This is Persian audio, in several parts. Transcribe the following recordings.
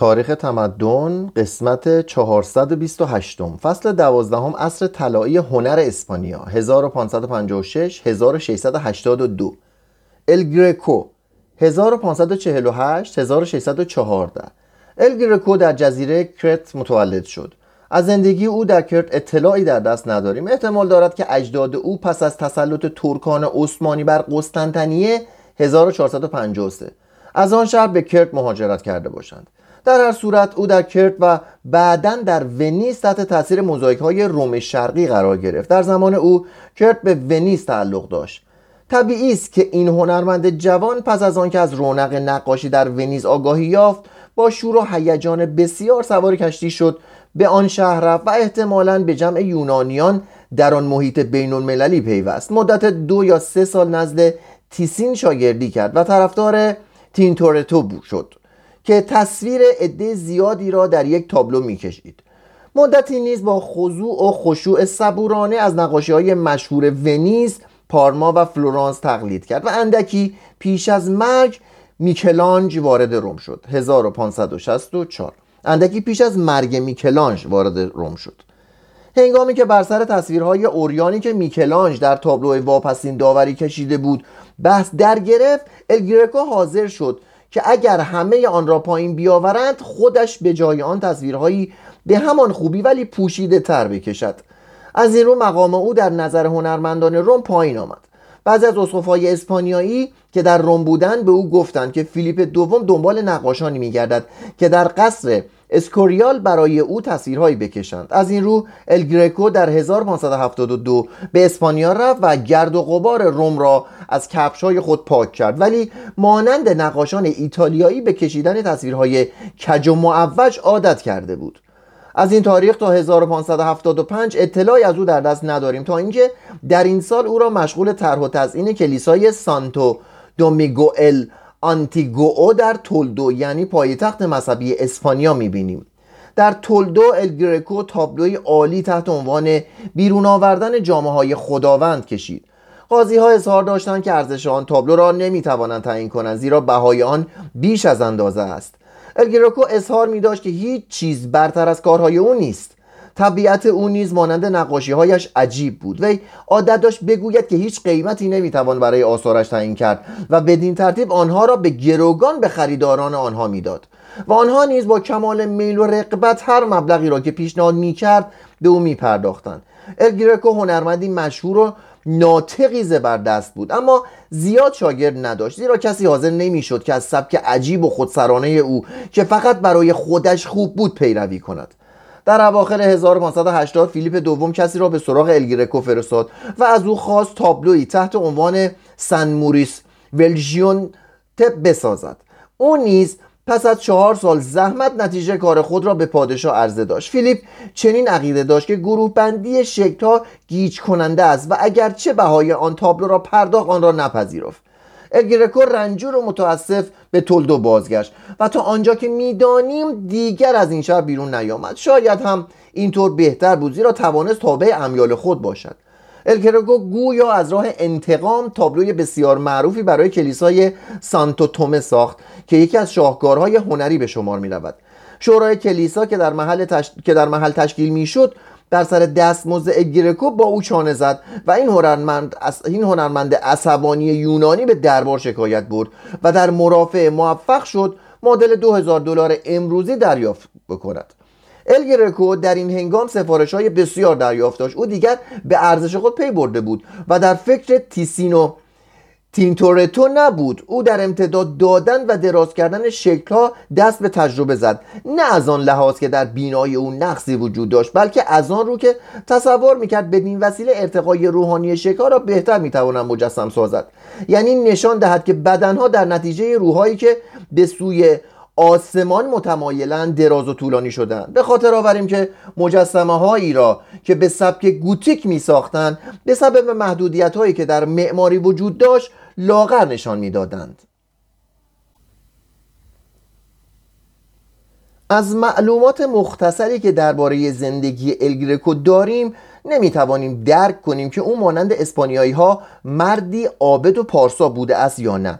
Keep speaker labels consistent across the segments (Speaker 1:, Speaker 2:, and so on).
Speaker 1: تاریخ تمدن قسمت 428 فصل دوازدهم عصر طلایی هنر اسپانیا 1556 1682 الگرکو 1548 1614 الگرکو در جزیره کرت متولد شد. از زندگی او در کرت اطلاعی در دست نداریم. احتمال دارد که اجداد او پس از تسلط ترکان عثمانی بر قسطنطنیه 1453 از آن شهر به کرت مهاجرت کرده باشند. در هر صورت او در کرت و بعدا در ونیز تحت تاثیر موزاییک های روم شرقی قرار گرفت. در زمان او کرت به ونیز تعلق داشت. طبیعی است که این هنرمند جوان پس از آنکه از رونق نقاشی در ونیز آگاهی یافت با شور و هیجان بسیار سوار کشتی شد به آن شهر رفت و احتمالا به جمع یونانیان در آن محیط بین المللی پیوست. مدت دو یا سه سال نزد تیسین شاگردی کرد و طرفدار تینتورتو شد. که تصویر عده زیادی را در یک تابلو می‌کشید. مدتی نیز با خضوع و خشوع صبورانه از نقاشی های مشهور ونیز پارما و فلورانس تقلید کرد و اندکی پیش از مرگ میکلانج وارد روم شد. 1564 اندکی پیش از مرگ میکلانج وارد روم شد. هنگامی که بر سر تصویرهای عریانی که میکلانج در تابلو واپسین داوری کشیده بود بحث در گرفت الگرکو حاضر شد که اگر همه آن را پایین بیاورند خودش به جای آن تصویرهایی به همان خوبی ولی پوشیده تر بکشد. از این رو مقام او در نظر هنرمندان روم پایین آمد. بعضی از اسقفهای اسپانیایی که در روم بودند به او گفتند که فیلیپ دوم دنبال نقاشانی میگردد که در قصر اسکوریال برای او تصویرهایی بکشند. از این رو الگریکو در 1572 به اسپانیا رفت و گرد و غبار روم را از کفشهای خود پاک کرد. ولی مانند نقاشان ایتالیایی به کشیدن تصویرهای کج و معوج عادت کرده بود. از این تاریخ تا 1575 اطلاعی از او در دست نداریم. تا اینکه در این سال او را مشغول طرح و تزیین کلیسای سانتو دومیگوئل آنتیگوئو در تولدو یعنی پایتخت مذهبی اسپانیا می‌بینیم. در تولدو الگرکو تابلوی عالی تحت عنوان بیرون آوردن جامعه های خداوند کشید. قاضی ها اظهار داشتند که ارزش آن تابلو را نمی‌توانند تعیین کنند زیرا بهای آن بیش از اندازه است. الگرکو اظهار می داشت که هیچ چیز برتر از کارهای او نیست. طبیعت او نیز مانند نقاشی هایش عجیب بود. وی عادت داشت بگوید که هیچ قیمتی نمی‌توان برای آثارش تعیین کرد و بدین ترتیب آنها را به گروگان به خریداران آنها می‌داد. و آنها نیز با کمال میل و رقبت هر مبلغی را که پیشنهاد می‌کرد به او میپرداختند. الگرکو هنرمندی مشهور و ناطقی زبردست بود. اما زیاد شاگرد نداشت. زیرا کسی حاضر نمی‌شد که از سبک عجیب و خودسرانه او که فقط برای خودش خوب بود پیروی کند. در اواخر 1580 فیلیپ دوم کسی را به سراغ الگرکو فرستاد و از او خواست تابلوی تحت عنوان سن موریس ولژیون بسازد. او نیز پس از چهار سال زحمت نتیجه کار خود را به پادشاه عرضه داشت. فیلیپ چنین عقیده داشت که گروه بندی شکلها گیج کننده است و اگرچه بهای آن تابلو را پرداخت آن را نپذیرفت. الگرکو رنجور و متاسف به تولدو بازگشت و تا آنجا که می‌دانیم دیگر از این شهر بیرون نیامد. شاید هم اینطور بهتر بود زیرا توانست تابع امیال خود باشد. الکرگو گویا از راه انتقام تابلوی بسیار معروفی برای کلیسای سانتو تومه ساخت که یکی از شاهکارهای هنری به شمار می رود شورای کلیسا که در محل, تش... که در محل تشکیل می شد در سر دستمزد الگرکو با او چانه زد و این هنرمند این هنرمند عصبانی یونانی به دربار شکایت برد و در مرافعه موفق شد معادل 2000 دلار امروزی دریافت بکند. الگرکو در این هنگام سفارش های بسیار دریافت داشت. او دیگر به ارزش خود پی برده بود و در فکر تیسین و تینتورتو نبود. او در امتداد دادن و دراز کردن شکلها دست به تجربه زد. نه از آن لحاظ که در بینایی او نقصی وجود داشت بلکه از آن رو که تصور می‌کرد بدین وسیله ارتقای روحانی شکلها را بهتر می‌توانند مجسم سازد. یعنی نشان دهد که بدنها در نتیجه روحایی که به سوی آسمان متمایلن دراز و طولانی شدن به خاطر آوریم که مجسمه هایی را که به سبک گوتیک می ساختن به سبب محدودیت هایی که در معماری وجود داشت لاغر نشان می‌دادند. از معلومات مختصری که درباره زندگی الگرکو داریم نمی‌توانیم درک کنیم که او مانند اسپانیایی ها مردی عابد و پارسا بوده است یا نه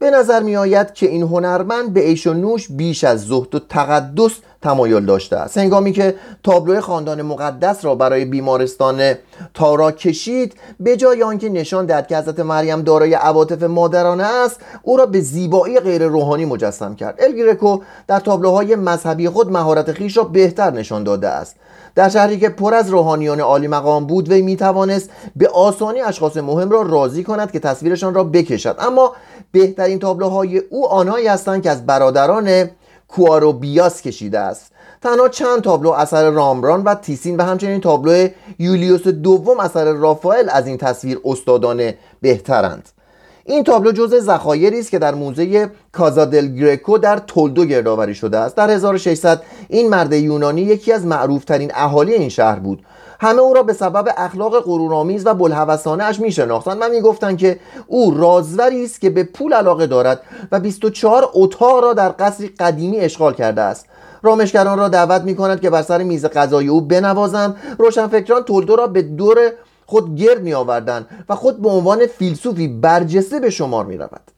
Speaker 1: به نظر می آید که این هنرمند به ایش و نوش بیش از زهد و تقدس تمایل داشته است. هنگامی که تابلو خاندان مقدس را برای بیمارستان تارا کشید به جای آنکه نشان دهد که حضرت مریم دارای عواطف مادرانه است او را به زیبایی غیر روحانی مجسم کرد. الگرکو در تابلوهای مذهبی خود مهارت خیش را بهتر نشان داده است. در شهری که پر از روحانیان عالی مقام بود وی می توانست به آسانی اشخاص مهم را راضی کند که تصویرشان را بکشد. اما بهترین تابلوهای او آنهایی هستند که از برادران کوارو بیاس کشیده است. تنها چند تابلو اثر رامبران و تیسین و همچنین تابلو یولیوس دوم اثر رافائل از این تصویر استادانه بهترند. این تابلو جزء ذخایری است که در موزه کازادل گریکو در تولدو گردآوری شده است. در 1600 این مرد یونانی یکی از معروفترین اهالی این شهر بود. همه او را به سبب اخلاق غرورآمیز و بلهوسانه اش میشناختند و می‌گفتند که او رازوری است که به پول علاقه دارد و 24 اتاق را در قصری قدیمی اشغال کرده است. رامشگران را دعوت می کند که بر سر میز غذای او بنوازند. روشنفکران تولدو را به دور خود گرد می آوردن و خود به عنوان فیلسوفی برجسته به شمار می رود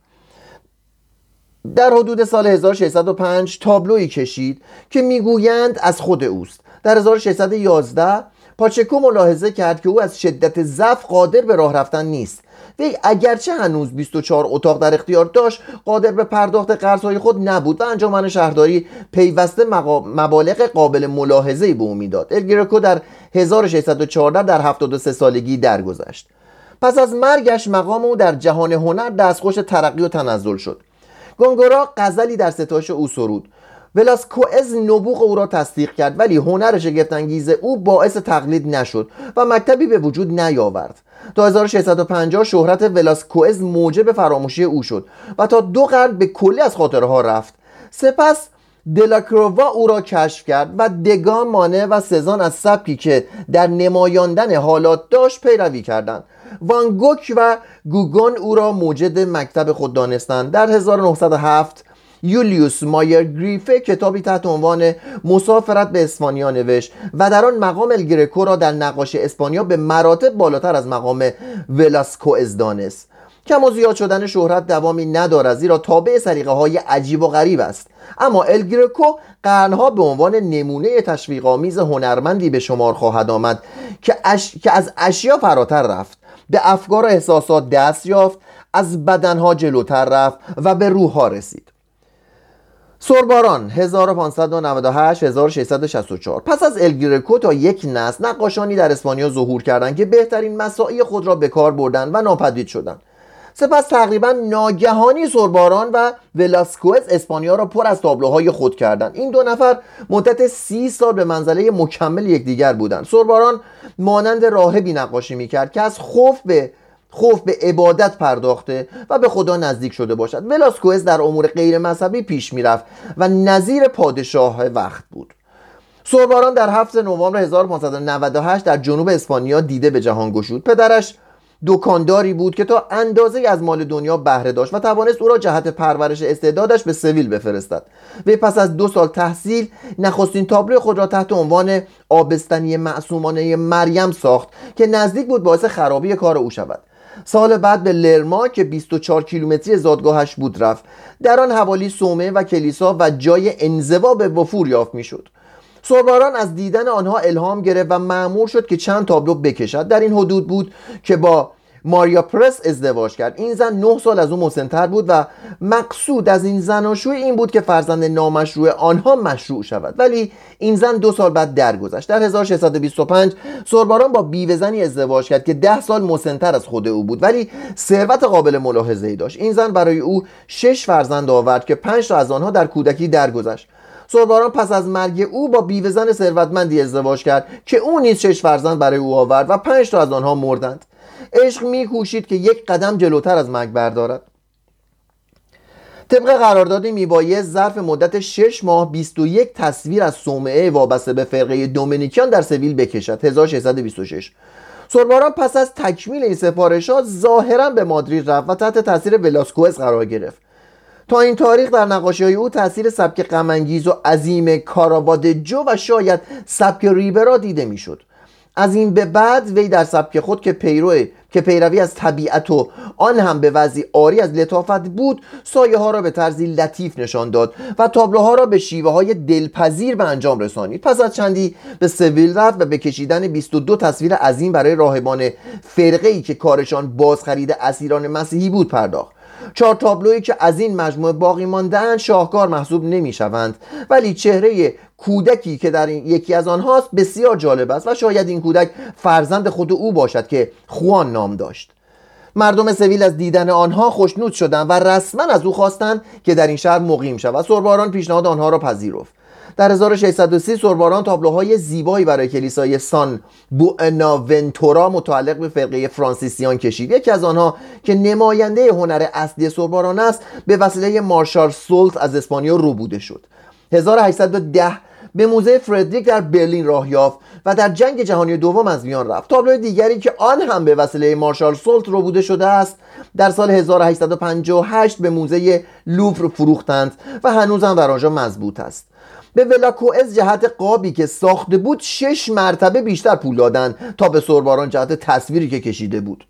Speaker 1: در حدود سال 1605 تابلوی کشید که می‌گویند از خود اوست. در 1611 پاچکو ملاحظه کرد که او از شدت ضعف قادر به راه رفتن نیست. وی اگرچه هنوز 24 اتاق در اختیار داشت قادر به پرداخت قرضهای خود نبود و انجمن شهرداری پیوسته مبالغ قابل ملاحظه به او می‌داد. الگرکو در 1614 در 73 سالگی درگذشت. پس از مرگش مقام او در جهان هنر دستخوش ترقی و تنزل شد. گونگورا غزلی در ستایش او سرود. ولاسکوئز نبوغ او را تصدیق کرد ولی هنر شگفتانگیز او باعث تقلید نشد و مکتبی به وجود نیاورد. تا 1650 شهرت ولاسکوئز موجب فراموشی او شد و تا دو قرن به کلی از خاطره ها رفت. سپس دلاکرووا او را کشف کرد و دگان مانه و سزان از سبکی که در نمایاندن حالات داشت پیروی کردند. وانگوک و گوگون او را موجد مکتب خود دانستند. در 1907 یولیوس مایر گریفه کتابی تحت عنوان مسافرت به اسپانیا نوشت و در آن مقام الگرکو را در نقاشی اسپانیا به مراتب بالاتر از مقام ولاسکوئز دانست کم و زیاد شدن شهرت دوامی ندارد زیرا تابع سلیقه های عجیب و غریب است. اما الگرکو قرنها به عنوان نمونه تشویق آمیز هنرمندی به شمار خواهد آمد که, که از اشیا فراتر رفت. به افکار و احساسات دست یافت از بدنها جلوتر رفت و به روحها رسید. سورباران 1598 1664 پس از الگرکو تا یک نسل نقاشانی در اسپانیا ظهور کردند که بهترین مساعی خود را به کار بردند و ناپدید شدند. سپس تقریبا ناگهانی سورباران و ولاسکوز اسپانیا را پر از تابلوهای خود کردند. این دو نفر مدت سی سال به منزله مکمل یکدیگر بودند. سورباران مانند راهبی نقاشی می‌کرد که از خوف به خوف به عبادت پرداخته و به خدا نزدیک شده باشد. ولاسکوئز در امور غیر مذهبی پیش می‌رفت و نظیر پادشاه وقت بود. سورباران در 7 نوامبر 1598 در جنوب اسپانیا دیده به جهان گشود. پدرش دکانداری بود که تا اندازه از مال دنیا بهره داشت و توانست او را جهت پرورش استعدادش به سویل بفرستد. وی پس از دو سال تحصیل نخستین تابلو خود را تحت عنوان آبستنی معصومانه مریم ساخت که نزدیک بود باعث خرابی کار او شود. سال بعد به لرما که 24 کیلومتری زادگاهش بود رفت. در آن حوالی سومه و کلیسا و جای انزوا به وفور یافت می‌شد. سرباران از دیدن آنها الهام گرفت و معمور شد که چند تابلو بکشد. در این حدود بود که با ماریا پرس ازدواج کرد. این زن نه سال از او مسنتر بود و مقصود از این زناشوی این بود که فرزند نامشروع آنها مشروع شود. ولی این زن دو سال بعد درگذشت. در 1625 سرباران با بیوه ازدواج کرد که ده سال مسنتر از خود او بود. ولی ثروت قابل ملاحظه ای داشت. این زن برای او شش فرزند آورد که پنج تا از آنها در کودکی درگذشت. سرباران پس از مرگ او با بیوه ثروتمندی ازدواج کرد که او نیز شش فرزند برای او آورد و پنج تا از آنها مردند. عشق میکوشید که یک قدم جلوتر از مرگ بردارد. طبق قراردادی میبایست ظرف مدت 6 ماه 21 تصویر از صومعه وابسته به فرقه دومینیکیان در سویل بکشد. 1626 سرباران پس از تکمیل این سفارشات ظاهرا به مادرید رفت و تحت تاثیر ولاسکوئز قرار گرفت. تا این تاریخ در نقاشی های او تاثیر سبک غمانگیز و عظیم کاراباد جو و شاید سبک ریبرا دیده می‌شد. از این به بعد وی در سبک خود که پیرو که پیروی از طبیعت و آن هم به وضعی آری از لطافت بود سایه ها را به طرزی لطیف نشان داد و تابلوها را به شیوه های دلپذیر به انجام رسانید. پس از چندی به سویل رفت و به کشیدن 22 تصویر عظیم برای راهبان فرقه ای که کارشان بازخرید اسیران مسیحی بود پرداخت. چهار تابلویی که از این مجموعه باقی ماندهاند شاهکار محسوب نمی شوند ولی چهره کودکی که در یکی از آنهاست بسیار جالب است و شاید این کودک فرزند خود او باشد که خوان نام داشت. مردم سویل از دیدن آنها خوشنود شدند و رسما از او خواستند که در این شهر مقیم شود. و سرباران پیشنهاد آنها را پذیرفت. در 1630 سرباران تابلوهای زیبایی برای کلیسای سان بوئناونتورا متعلق به فرقه فرانسیسیان کشید. یکی از آنها که نماینده هنر اصلی سرباران است به وسیله مارشال سولت از اسپانیا روبوده شد. 1810 به موزه فردریک در برلین راه یافت و در جنگ جهانی دوم از میان رفت. تابلوی دیگری که آن هم به وسیله مارشال سولت روبوده شده است در سال 1858 به موزه لوفر فروختند و هنوز هم در آنجا مضبوط است. به ولاکوئز جهت قابی که ساخته بود شش مرتبه بیشتر پول دادن تا به سرباران جهت تصویری که کشیده بود.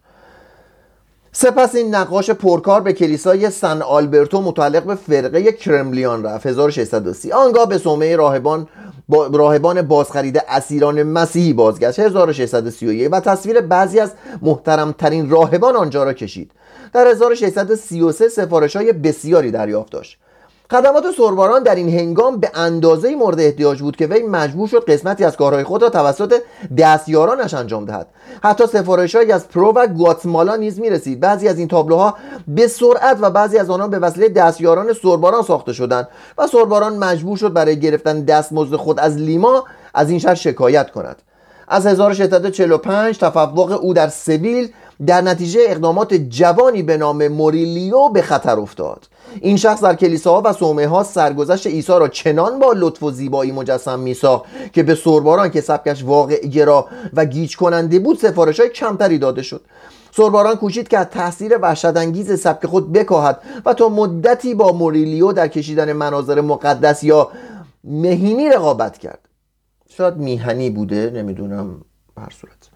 Speaker 1: سپس این نقاش پرکار به کلیسای سن آلبرتو متعلق به فرقه کرملیان رفت. 1630 آنگاه به صومعه راهبان با راهبان بازخرید اسیران مسیحی بازگشت. 1631 و تصویر بعضی از محترمترین راهبان آنجا را کشید. در 1633 سفارش های بسیاری دریافت داشت. خدمات سرباران در این هنگام به اندازه مورد احتیاج بود که وی مجبور شد قسمتی از کارهای خود را توسط دستیارانش انجام دهد. حتی سفارشهایی از پرو و گواتمالا نیز می‌رسید. بعضی از این تابلوها به سرعت و بعضی از آنها به وسیله دستیاران سرباران ساخته شدند و سرباران مجبور شد برای گرفتن دستمزد خود از لیما از این شهر شکایت کند. از 1645 تفوق او در سویل در نتیجه اقدامات جوانی به نام موریلیو به خطر افتاد. این شخص در کلیساها و صومعه ها سرگذشت عیسی را چنان با لطف و زیبایی مجسم میساخت که به سرباران که سبکش واقع گرا و گیج کننده بود سفارش های کمتری داده شد. سرباران کوشید که از تاثیر وحشتانگیز سبک خود بکاهد و تا مدتی با موریلیو در کشیدن مناظر مقدس یا مهینی رقابت کرد. شاید میهنی بوده نمی‌دونم هر صورت.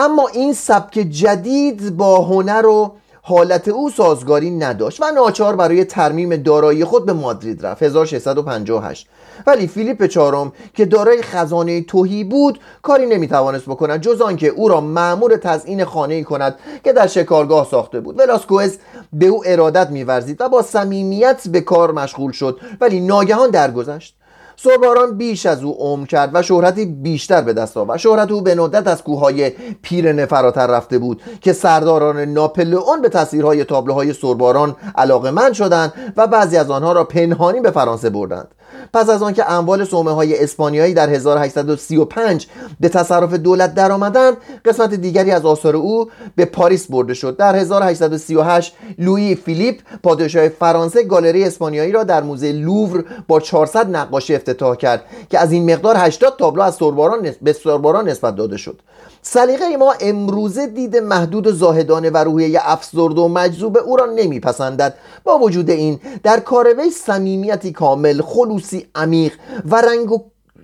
Speaker 1: اما این سبک جدید با هنر و حالت او سازگاری نداشت و ناچار برای ترمیم دارایی خود به مادرید رفت 1658 ولی فیلیپ چهارم که دارای خزانه توهی بود کاری نمی‌توانست بکند جز آنکه او را مأمور تزیین خانه ای کند که در شکارگاه ساخته بود. ولاسکوئز به او ارادت میورزید و با صمیمیت به کار مشغول شد ولی ناگهان درگذشت. سرباران بیش از او عمر کرد و شهرتی بیشتر به دست آورد. شهرت او به ندت از کوههای پیرنه فراتر رفته بود که سرداران ناپلئون به تصویرهای تابلوهای سرباران علاقه من شدند و بعضی از آنها را پنهانی به فرانسه بردند. پس از آنکه اموال سومه های اسپانیایی در 1835 به تصرف دولت درآمدند قسمت دیگری از آثار او به پاریس برده شد. در 1838 لویی فیلیپ پادشاه فرانسه گالری اسپانیایی را در موزه لوور با 400 نقاشی افتتاح کرد که از این مقدار 80 تابلو از سرباران به سرباران نسبت داده شد. سلیقه ما امروزه دید محدود زاهدانه و روحیه افسرد و مجذوب او را نمیپسندد. با وجود این در کار وی صمیمیتی کامل خلوصی عمیق و رنگ و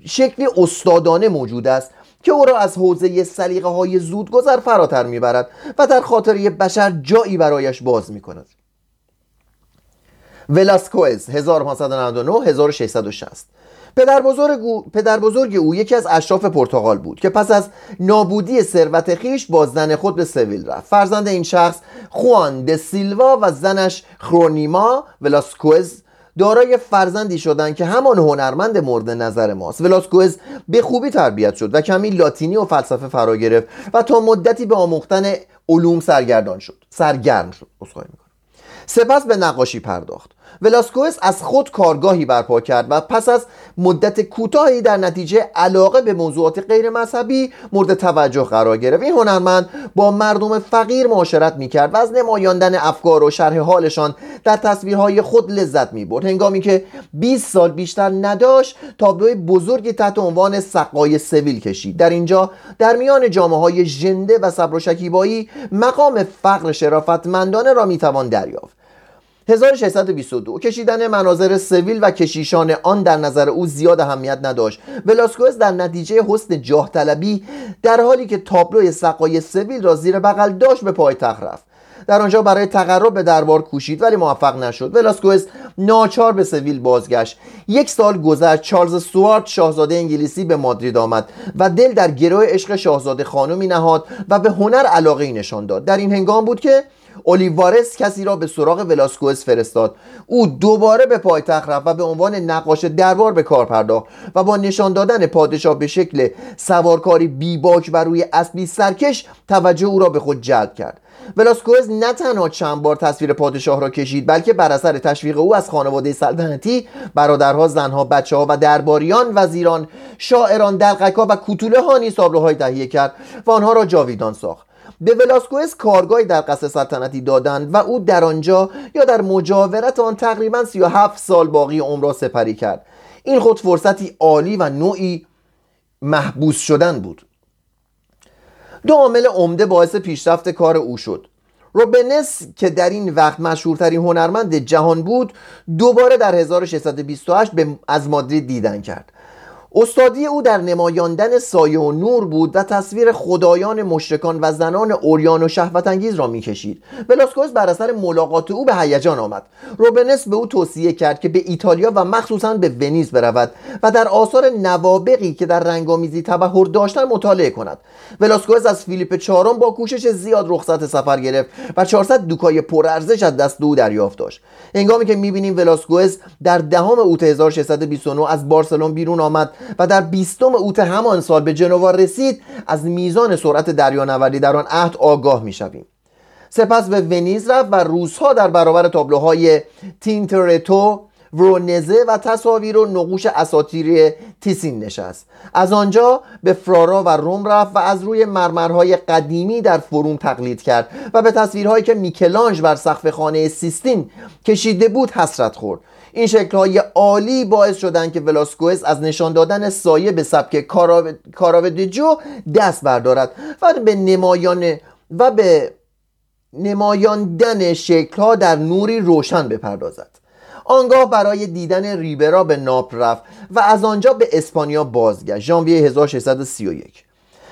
Speaker 1: شکل استادانه موجود است که او را از حوزه سلیقه های زودگذر فراتر می‌برد و در خاطره بشر جایی برایش باز می‌کند. ولاسکوئز 1599 1660 پدر بزرگ, او، پدر بزرگ او یکی از اشراف پرتغال بود که پس از نابودی ثروت خیش با زن خود به سویل رفت. فرزند این شخص خوان د سیلوا و زنش خرونیما ولاسکوز دارای فرزندی شدند که همان هنرمند مورد نظر ماست. ولاسکوز به خوبی تربیت شد و کمی لاتینی و فلسفه فرا گرفت و تا مدتی به آموختن علوم سرگردان شد. سرگرم شد سپس به نقاشی پرداخت. ولاسکوئس از خود کارگاهی برپا کرد و پس از مدت کوتاهی در نتیجه علاقه به موضوعات غیر مذهبی مورد توجه قرار گرفت. این هنرمند با مردم فقیر معاشرت می‌کرد و از نمایاندن افکار و شرح حالشان در تصویرهای خود لذت می‌برد. هنگامی که 20 سال بیشتر نداشت تابلوی بزرگی تحت عنوان سقای سویل کشید. در اینجا در میان جامعه های ژنده و صبر و شکیبایی مقام فقر شرافتمندانه را می‌توان دریافت. 1622 کشیدن مناظر سویل و کشیشان آن در نظر او زیاد اهمیت نداشت. ولاسکوز در نتیجه حسن جاه طلبی در حالی که تابلوی سقای سویل را زیر بغل داشت به پایتخت رفت. در آنجا برای تقرب به دربار کوشید ولی موفق نشد. ولاسکوز ناچار به سویل بازگشت. یک سال گذشت چارلز سوارت شاهزاده انگلیسی به مادرید آمد و دل در گروه عشق شاهزاده خانمی نهاد و به هنر علاقه ای نشان داد. در این هنگام بود که اولیوارس کسی را به سراغ ولاسکوئز فرستاد. او دوباره به پایتخت رفت و به عنوان نقاش دربار به کار پرداخت و با نشان دادن پادشاه به شکل سوارکاری بیباک و روی اسبی سرکش توجه او را به خود جلب کرد. ولاسکوز نه تنها چند بار تصویر پادشاه را کشید بلکه بر اثر تشویق او از خانواده سلطنتی برادرها زنها بچه ها و درباریان وزیران شاعران دلقکا و کوتوله ها نیز تابلوهای تهیه کرد و آنها را جاویدان ساخت. به ولاسکوئز کارگاهی در قصر سلطنتی دادند و او در آنجا یا در مجاورت آن تقریبا 37 سال باقی عمر را سپری کرد. این خود فرصتی عالی و نوعی محبوس شدن بود. دو عامل عمده باعث پیشرفت کار او شد. روبنس که در این وقت مشهورترین هنرمند جهان بود دوباره در 1628 به از مادرید دیدن کرد. استادی او در نمایاندن سایه و نور بود و تصویر خدایان مشرکان و زنان اوریان و شهوت انگیز را می‌کشید. ولاسکوز بر اثر ملاقات او به هیجان آمد. روبنس به او توصیه کرد که به ایتالیا و مخصوصا به ونیز برود و در آثار نوابقی که در رنگامیزی تبهر داشتن مطالعه کند. ولاسکوز از فیلیپ چهارم با کوشش زیاد رخصت سفر گرفت و 400 دوکای پرارزش از دست او دریافت داشت. هنگامی که می‌بینیم ولاسکوز در دهم اوت 1629 از بارسلون بیرون آمد و در بیستم اوت همان سال به جنوا رسید از میزان سرعت دریانوردی در آن عهد آگاه می‌شویم. سپس به ونیز رفت و روزها در برابر تابلوهای تینترتو ورونزه و تصاویر و نقوش اساتیری تیسین نشست. از آنجا به فرارا و روم رفت و از روی مرمرهای قدیمی در فروم تقلید کرد و به تصویرهایی که میکلانج بر سقف خانه سیستین کشیده بود حسرت خورد. این شکلهای عالی باعث شدند که ولاسکوئز از نشان دادن سایه به سبک کاراودجو دست بردارد و به نمایان و به نمایاندن شکلها در نوری روشن بپردازد. آنگاه برای دیدن ریبرا به ناپ رفت و از آنجا به اسپانیا بازگشت. ژانویه 1631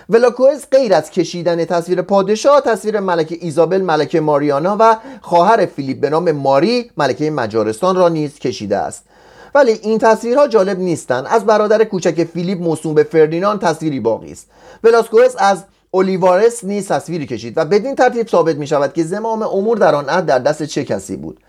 Speaker 1: ولاکوز غیر از کشیدن تصویر پادشاه تصویر ملکه ایزابل ملکه ماریانا و خواهر فیلیپ به نام ماری ملکه مجارستان را نیز کشیده است. ولی این تصویرها جالب نیستند. از برادر کوچک فیلیپ موسوم به فردیناند تصویری باقی است. ولاسکوز از اولیوارس نیز تصویری کشید و بدین ترتیب ثابت می شود که زمام امور در آن عهد در دست چه کسی بود.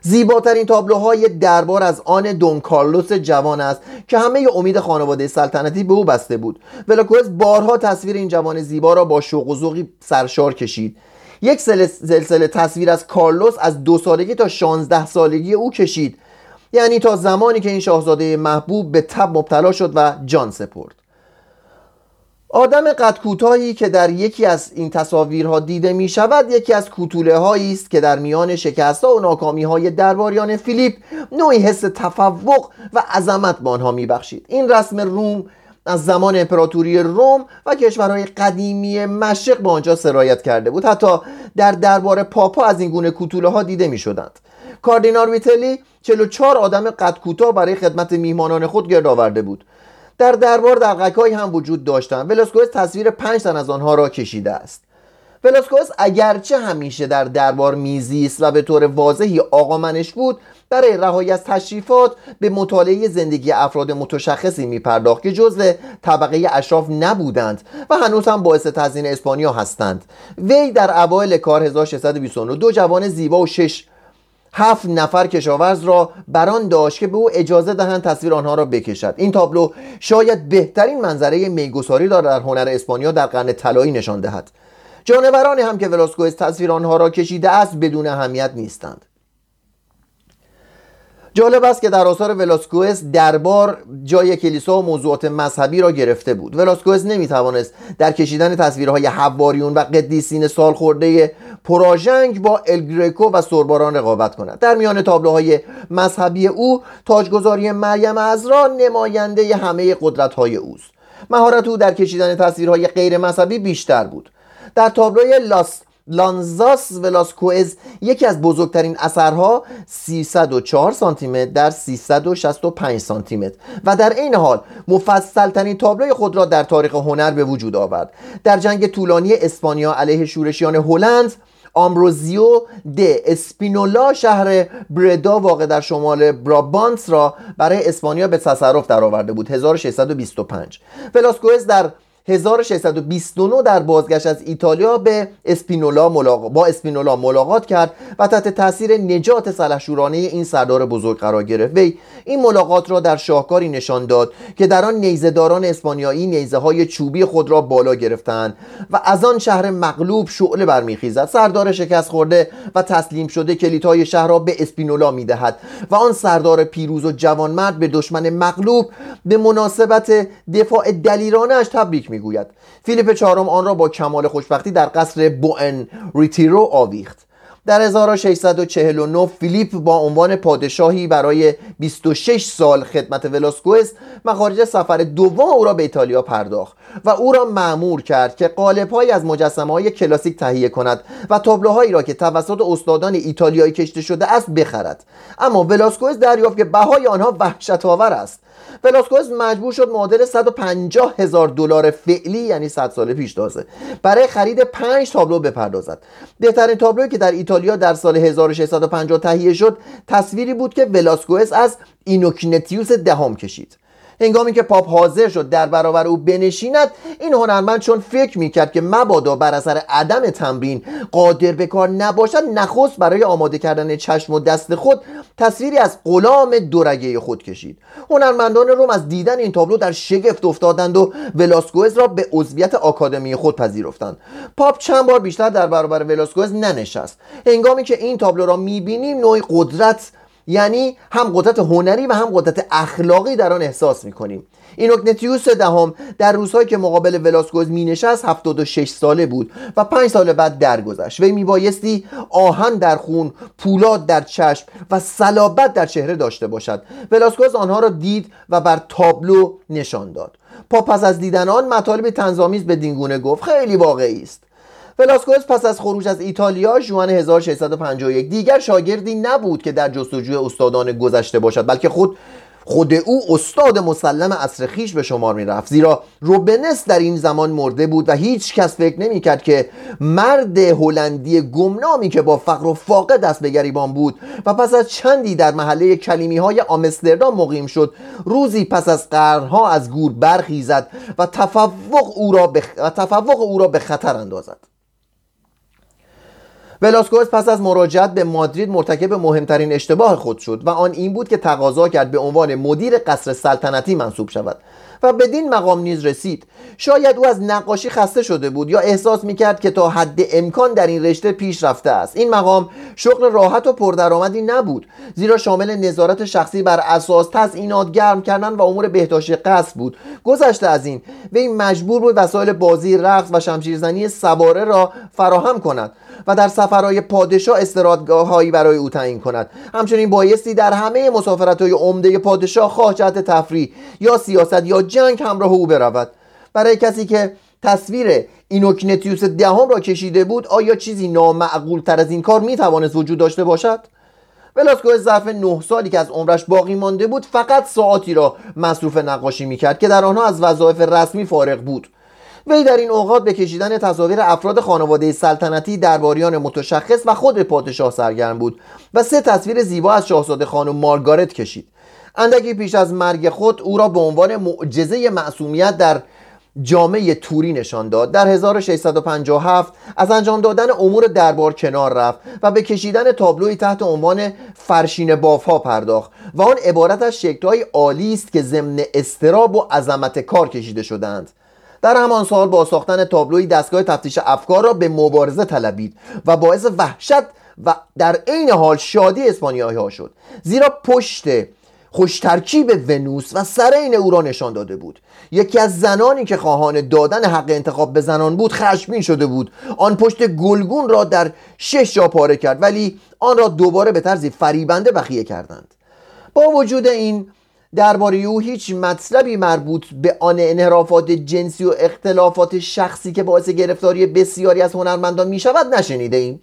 Speaker 1: زیباترین تابلوهای دربار از آن دون کارلوس جوان است که همه امید خانواده سلطنتی به او بسته بود. ولاکوز بارها تصویر این جوان زیبا را با شوق و ذوقی سرشار کشید. یک سلسله تصویر از کارلوس از دو سالگی تا شانزده سالگی او کشید. یعنی تا زمانی که این شاهزاده محبوب به تب مبتلا شد و جان سپرد. آدم قد کوتاهی که در یکی از این تصاویرها دیده می شود یکی از کوتوله هایی است که در میان شکست و ناکامی های درباریان فیلیپ نوعی حس تفوق و عظمت به آنها می بخشید. این رسم روم از زمان امپراتوری روم و کشورهای قدیمی مشرق به آنجا سرایت کرده بود. حتی در دربار پاپا از این گونه کوتوله ها دیده می شدند کاردینال ویتلی 44 آدم قد کوتاه برای خدمت میهمانان خود گرد آورده بود. در دربار دلقکهایی هم وجود داشتند ولاسکوز تصویر پنج تن از آنها را کشیده است. ولاسکوز اگرچه همیشه در دربار میزیست و به طور واضحی آقا منش بود برای رهایی از تشریفات به مطالعه زندگی افراد متشخصی می پرداخت که جزء طبقه اشراف نبودند و هنوز هم باعث تزیین اسپانیا هستند. وی در اوایل کار 1629 دو جوان زیبا و شش هفت نفر کشاورز را بران داشت که به او اجازه دهند تصویر آنها را بکشد. این تابلو شاید بهترین منظره میگساری را در هنر اسپانیا در قرن طلایی نشان دهد. جانورانی هم که ولاسکوئز تصویر آنها را کشیده است بدون اهمیت نیستند. جالب است که در آثار ولاسکوئز دربار جای کلیسا و موضوعات مذهبی را گرفته بود. ولاسکوئز نمی‌توانست در کشیدن تصویرهای حواریون و قدیسین سالخورده پراژنگ با الگریکو و سرباران رقابت کند. در میان تابلوهای مذهبی او تاجگذاری مریم ازرا نماینده همه قدرت‌های اوست. مهارت او در کشیدن تصویرهای غیر مذهبی بیشتر بود. در تابلوی لاس لانزاس ولاسکوئز یکی از بزرگترین اثرها 304 سانتی متر در 365 سانتی متر و در این حال مفصل ترین تابلوی خود را در تاریخ هنر به وجود آورد. در جنگ طولانی اسپانیا علیه شورشیان هلند آمروزیو د اسپینولا شهر بردا واقع در شمال برابانس را برای اسپانیا به تصرف درآورده بود. 1625 ولاسکوئز در 1629 در بازگشت از ایتالیا به اسپینولا ملاق... با اسپینولا ملاقات کرد و تحت تاثیر نجات سلحشورانه این سردار بزرگ قرار گرفت. وی این ملاقات را در شاهکاری نشان داد که در آن نیزهداران اسپانیایی نیزه های چوبی خود را بالا گرفتند و از آن شهر مغلوب شعله برمیخیزد. سردار شکست خورده و تسلیم شده کلیدهای شهر را به اسپینولا می‌دهد و آن سردار پیروز و جوانمرد به دشمن مغلوب به مناسبت دفاع دلیرانش تبریک می‌گوید. فیلیپ چهارم آن را با کمال خوشبختی در قصر بوئن ریتیرو آویخت. در 1649 فیلیپ با عنوان پادشاهی برای 26 سال خدمت ولاسکوئز مخارج سفر دوم او را به ایتالیا پرداخت و او را معمور کرد که قالبهایی از مجسمه های کلاسیک تهیه کند و تابلوهایی را که توسط استادان ایتالیایی کشته شده است بخرد. اما ولاسکوئز دریافت که بهای آنها وحشت آور است. ولاسکوز مجبور شد معادل 150 هزار دلار فعلی یعنی 100 سال پیش تازه برای خرید 5 تابلو بپردازد. بهترین تابلویی که در ایتالیا در سال 1650 تهیه شد. تصویری بود که ولاسکوز از اینوکینتیوس دهم کشید. هنگامی که پاپ حاضر شد در برابر او بنشیند این هنرمند چون فکر می‌کرد که مبادا بر اثر عدم تمرین قادر به کار نباشد نخست برای آماده کردن چشم و دست خود تصویری از غلام دورگه خود کشید. هنرمندان روم از دیدن این تابلو در شگفت افتادند و ولاسکوز را به عضویت آکادمی خود پذیرفتند. پاپ چند بار بیشتر در برابر ولاسکوز ننشست. هنگامی که این تابلو را می‌بینیم نوعی قدرت یعنی هم قدرت هنری و هم قدرت اخلاقی در آن احساس می‌کنیم. اینوکنتیوس دهم در روزهایی که مقابل ولاسکوز می نشست 76 ساله بود و 5 سال بعد درگذشت. وی میبایستی آهن در خون پولاد در چشم و صلابت در چهره داشته باشد. ولاسکوز آنها را دید و بر تابلو نشان داد. پا پس از دیدن آن مطالب تنظامیز به دینگونه گفت خیلی واقعی است. ولاسکوز پس از خروج از ایتالیا جوان 1651 دیگر شاگردی نبود که در جستجوی استادان گذشته باشد بلکه خود خود او استاد مسلم اصر خیش به شمار می رفت زیرا روبنس در این زمان مرده بود و هیچ کس فکر نمی کرد که مرد هلندی گمنامی که با فقر و فاقه دست به گریبان بود و پس از چندی در محله کلیمی های آمستردام مقیم شد روزی پس از قرنها از گور برخیزد و تفوق او را به, و تفوق او را به خطر اندازد. ولاسکوز پس از مراجعت به مادرید مرتکب مهمترین اشتباه خود شد و آن این بود که تقاضا کرد به عنوان مدیر قصر سلطنتی منصوب شود. و بدین مقام نیز رسید. شاید او از نقاشی خسته شده بود یا احساس می‌کرد که تا حد امکان در این رشته پیش رفته است. این مقام شغل راحت و پردرآمدی نبود زیرا شامل نظارت شخصی بر اساس تزئینات گرم کردن و امور بهداشت قصد بود. گذشته از این وی مجبور بود وسایل بازی رقص و شمشیرزنی سواره را فراهم کند و در سفرهای پادشاه استرادگاه هایی برای او تعیین کند. همچنین بایستی در همه مسافرت های عمده پادشاه خواه جهت تفریح یا سیاست یا جنگ همراه او برود. برای کسی که تصویر اینوکنتیوس دهم را کشیده بود آیا چیزی نامعقول تر از این کار می توانست وجود داشته باشد؟ ولاسکو ظرف نه سالی که از عمرش باقی مانده بود فقط ساعتی را مصروف نقاشی می‌کرد که در آنها از وظایف رسمی فارغ بود. وی در این اوقات به کشیدن تصاویر افراد خانواده سلطنتی درباریان متشخص و خود پادشاه سرگرم بود و سه تصویر زیبا از شاهزاده خانم مارگارت کشید. اندکی پیش از مرگ خود او را به عنوان معجزه معصومیت در جامعه توری نشان داد. در 1657 از انجام دادن امور دربار کنار رفت و به کشیدن تابلوی تحت عنوان فرشین بافها پرداخت و آن عبارت از شکلهای عالی است که ضمن استراب و عظمت کار کشیده شدند. در همان سال با ساختن تابلوی دستگاه تفتیش افکار را به مبارزه طلبید و باعث وحشت و در عین حال شادی اسپانیایی ها شد. زیرا پشت خوش ترکیب ونوس و سرین او را نشان داده بود. یکی از زنانی که خواهان دادن حق انتخاب به زنان بود خشمین شده بود. آن پشت گلگون را در شش جا پاره کرد ولی آن را دوباره به طرزی فریبنده بخیه کردند. با وجود این درباره او هیچ مطلبی مربوط به آن انحرافات جنسی و اختلافات شخصی که باعث گرفتاری بسیاری از هنرمندان می شود نشنیده ایم.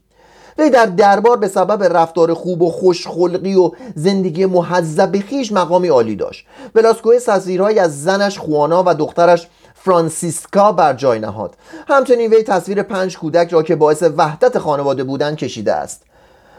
Speaker 1: وی در دربار به سبب رفتار خوب و خوشخلقی و زندگی محذب خیش مقامی عالی داشت. ولاسکوئس تصویرهایی از زنش خوانا و دخترش فرانسیسکا بر جای نهاد. همچنین وی تصویر پنج کودک را که باعث وحدت خانواده بودند کشیده است.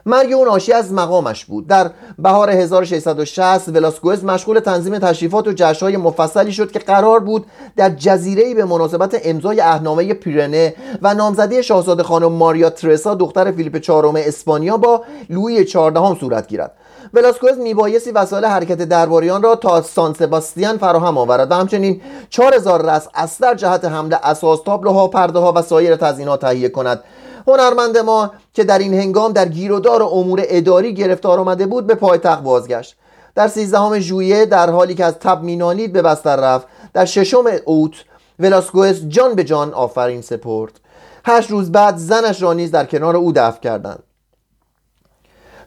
Speaker 1: مرگ اون ناشی از مقامش بود. در بهار 1660 ولاسکوئز مشغول تنظیم تشریفات و جشنهای مفصلی شد که قرار بود در جزیره‌ای به مناسبت امضای اهنامه پیرنه و نامزدی شاهزاده خانم ماریا ترسا دختر فیلیپ چهارم اسپانیا با لویی چهاردهم صورت گیرد. ولاسکوز میبایستی وسایل حرکت درباریان را تا سان سباستیان فراهم آورد و همچنین 4000 رس از در جهت حمله اساس تابلوها پرده ها و سایر تزیینات تهیه کند. هنرمند ما که در این هنگام در گیرودار امور اداری گرفتار آمده بود به پایتخت بازگشت. در سیزدهم ژوئیه در حالی که از تب مینالید به بستر رفت در ششم اوت ولاسکوئس جان به جان آفرین سپرد. هشت روز بعد زنش را نیز در کنار او دفن کردند.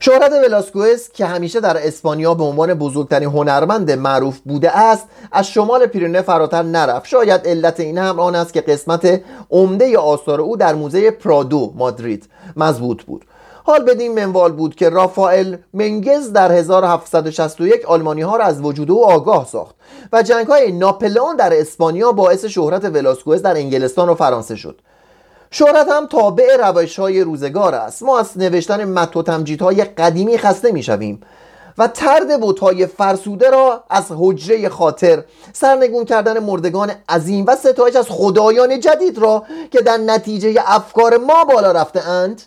Speaker 1: شهرت ولاسکوئس که همیشه در اسپانیا به عنوان بزرگترین هنرمند معروف بوده است از شمال پیرنه فراتر نرفت. شاید علت این هم آن است که قسمت عمده آثار او در موزه پرادو مادرید مضبوط بود. حال بدین منوال بود که رافائل منگز در 1761 آلمانی ها را از وجود او آگاه ساخت و جنگ های ناپلئون در اسپانیا باعث شهرت ولاسکوئس در انگلستان و فرانسه شد. شهرت هم تابع روش های روزگار است. ما از نوشتن مت و تمجیدهای قدیمی خسته می شویم و ترد بوتهای فرسوده را از حجره خاطر سرنگون کردن مردگان عظیم و ستایش از خدایان جدید را که در نتیجه افکار ما بالا رفته اند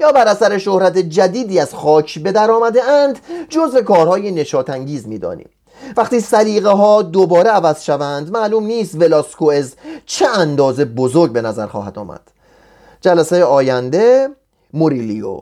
Speaker 1: یا بر اثر شهرت جدیدی از خاک به در آمده اند جزو کارهای نشاتانگیز می‌دانیم. وقتی سلیقه ها دوباره عوض شوند معلوم نیست ولاسکوئز چه اندازه بزرگ به نظر خواهد آمد. جلسه آینده موریلیو.